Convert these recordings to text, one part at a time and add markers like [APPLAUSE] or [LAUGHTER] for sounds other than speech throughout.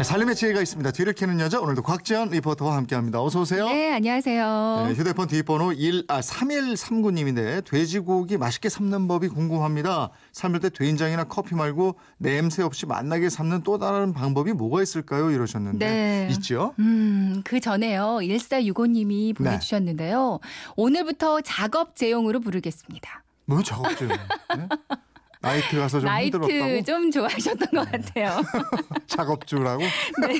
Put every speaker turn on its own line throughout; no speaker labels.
네, 살림의 지혜가 있습니다. 뒤를 캐는 여자 오늘도 곽지연 리포터와 함께합니다. 어서 오세요.
네, 안녕하세요.
네, 휴대폰 뒷번호 1, 아, 3139님인데 돼지고기 맛있게 삶는 법이 궁금합니다. 삶을 때 된장이나 커피 말고 냄새 없이 맛나게 삶는 또 다른 방법이 뭐가 있을까요? 이러셨는데
네.
있죠?
음, 그 전에요. 1465님이 보내주셨는데요. 오늘부터 작업 제용으로 부르겠습니다.
뭐 작업죠? 네? [LAUGHS] 나이트 가서 좀
나이트
힘들었다고?
좀 좋아하셨던 것 같아요. [LAUGHS]
작업주라고? [LAUGHS]
네.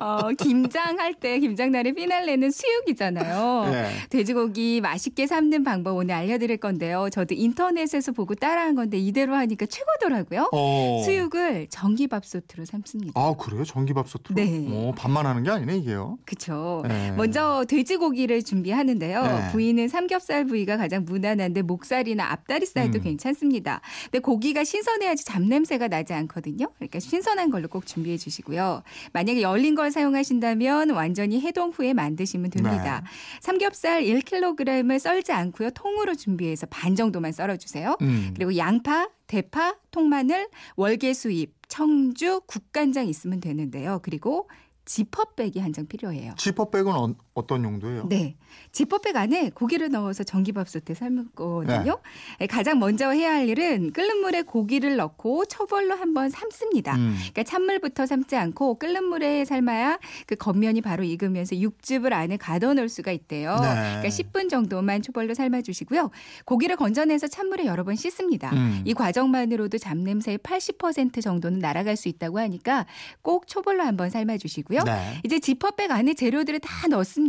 어, 김장 할 때 김장날의 피날레는 수육이잖아요.
네.
돼지고기 맛있게 삶는 방법 오늘 알려드릴 건데요. 저도 인터넷에서 보고 따라한 건데 이대로 하니까 최고더라고요.
어.
수육을 전기밥솥으로 삶습니다.
아 그래요? 전기밥솥으로?
네.
어, 밥만 하는 게 아니네 이게요.
그쵸.
네.
먼저 돼지고기를 준비하는데요.
네.
부위는 삼겹살 부위가 가장 무난한데 목살이나 앞다리살도
음.
괜찮습니다. 근데 고기가 신선해야지 잡냄새가 나지 않거든요. 그러니까 신선한 걸로 꼭 준비해 주시고요. 만약에 열린 걸 사용하신다면 완전히 해동 후에 만드시면 됩니다.
네.
삼겹살 1kg을 썰지 않고요. 통으로 준비해서 반 정도만 썰어 주세요.
음.
그리고 양파, 대파, 통마늘, 월계수잎, 청주, 국간장 있으면 되는데요. 그리고 지퍼백이 한 장 필요해요.
지퍼백은 어, 어떤 용도예요?
네. 지퍼백 안에 고기를 넣어서 전기밥솥에 삶을 거거든요. 네, 가장 먼저 해야 할 일은 끓는 물에 고기를 넣고 초벌로 한번 삶습니다.
음.
그러니까 찬물부터 삶지 않고 끓는 물에 삶아야 그 겉면이 바로 익으면서 육즙을 안에 가둬놓을 수가 있대요.
네.
그러니까 10분 정도만 초벌로 삶아주시고요. 고기를 건져내서 찬물에 여러 번 씻습니다.
음.
이 과정만으로도 잡냄새의 80% 정도는 날아갈 수 있다고 하니까 꼭 초벌로 한번 삶아주시고요.
네.
이제 지퍼백 안에 재료들을 다 넣습니다.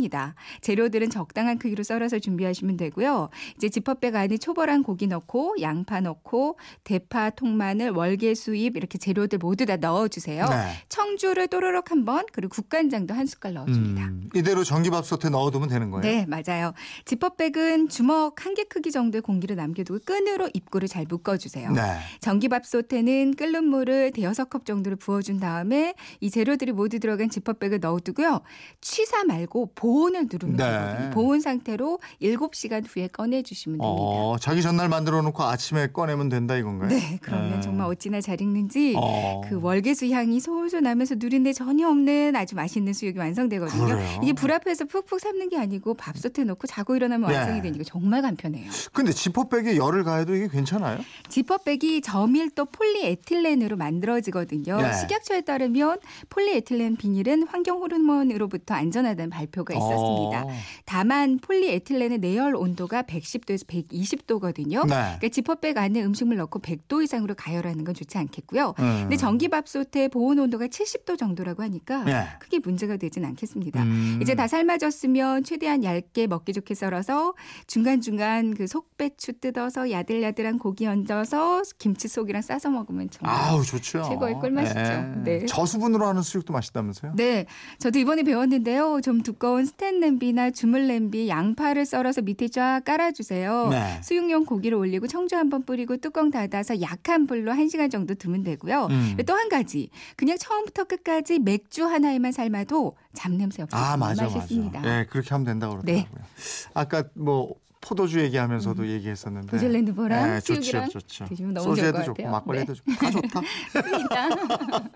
재료들은 적당한 크기로 썰어서 준비하시면 되고요. 이제 지퍼백 안에 초벌한 고기 넣고 양파 넣고 대파, 통마늘, 월계수잎 이렇게 재료들 모두 다 넣어주세요.
네.
청주를 또르륵 한번 그리고 국간장도 한 숟갈 넣어줍니다.
음, 이대로 전기밥솥에 넣어두면 되는 거예요?
네, 맞아요. 지퍼백은 주먹 한 개 크기 정도의 공기를 남겨두고 끈으로 입구를 잘 묶어주세요.
네.
전기밥솥에는 끓는 물을 대여섯 컵 정도를 부어준 다음에 이 재료들이 모두 들어간 지퍼백을 넣어두고요. 취사 말고 보 온을 누르면
네.
되거든요. 보온 상태로 7시간 후에 꺼내 주시면 됩니다.
어, 자기 전날 만들어 놓고 아침에 꺼내면 된다 이건가요?
네, 그러면
네.
정말 어찌나 잘 익는지
어.
그 월계수 향이 솔솔 나면서 누린내 전혀 없는 아주 맛있는 수육이 완성되거든요.
그래요?
이게 불 앞에서 푹푹 삶는 게 아니고 밥솥에 넣고 자고 일어나면
네.
완성이 되니까 정말 간편해요.
근데 지퍼백에 열을 가해도 이게 괜찮아요?
지퍼백이 저밀도 폴리에틸렌으로 만들어지거든요.
네.
식약처에 따르면 폴리에틸렌 비닐은 환경 호르몬으로부터 안전하다는 발표가 있었습니다.
어.
다만 폴리에틸렌의 내열 온도가 110도에서 120도거든요.
네.
그러니까 지퍼백 안에 음식물 넣고 100도 이상으로 가열하는 건 좋지 않겠고요.
음.
근데 전기밥솥의 보온 온도가 70도 정도라고 하니까
네.
크게 문제가 되진 않겠습니다.
음.
이제 다 삶아졌으면 최대한 얇게 먹기 좋게 썰어서 중간중간 그 속배추 뜯어서 야들야들한 고기 얹어서 김치 속이랑 싸서 먹으면 정말
아우 좋죠.
최고의 꿀맛이죠. 네.
저수분으로 하는 수육도 맛있다면서요?
네, 저도 이번에 배웠는데요. 좀 두꺼운 스텐 냄비나 주물 냄비 양파를 썰어서 밑에 쫙 깔아주세요.
네.
수육용 고기를 올리고 청주 한번 뿌리고 뚜껑 닫아서 약한 불로 1시간 정도 두면 되고요.
음.
또한 가지, 그냥 처음부터 끝까지 맥주 하나에만 삶아도 잡냄새 없이
아 맞아
맛있습니다.
맞아. 네 그렇게 하면 된다고 그러더라고요.
네.
아까 뭐 포도주 얘기하면서도 얘기했었는데.
보질랜드보랑
네, 좋죠,
수육이랑
좋죠.
드시면 너무 좋을
소주에도
것
좋고. 막걸리도 좋고 다
좋다. [LAUGHS]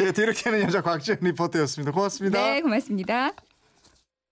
[LAUGHS]
예, 뒤를 캐는 여자 곽지연 리포터였습니다. 고맙습니다.
네, 고맙습니다.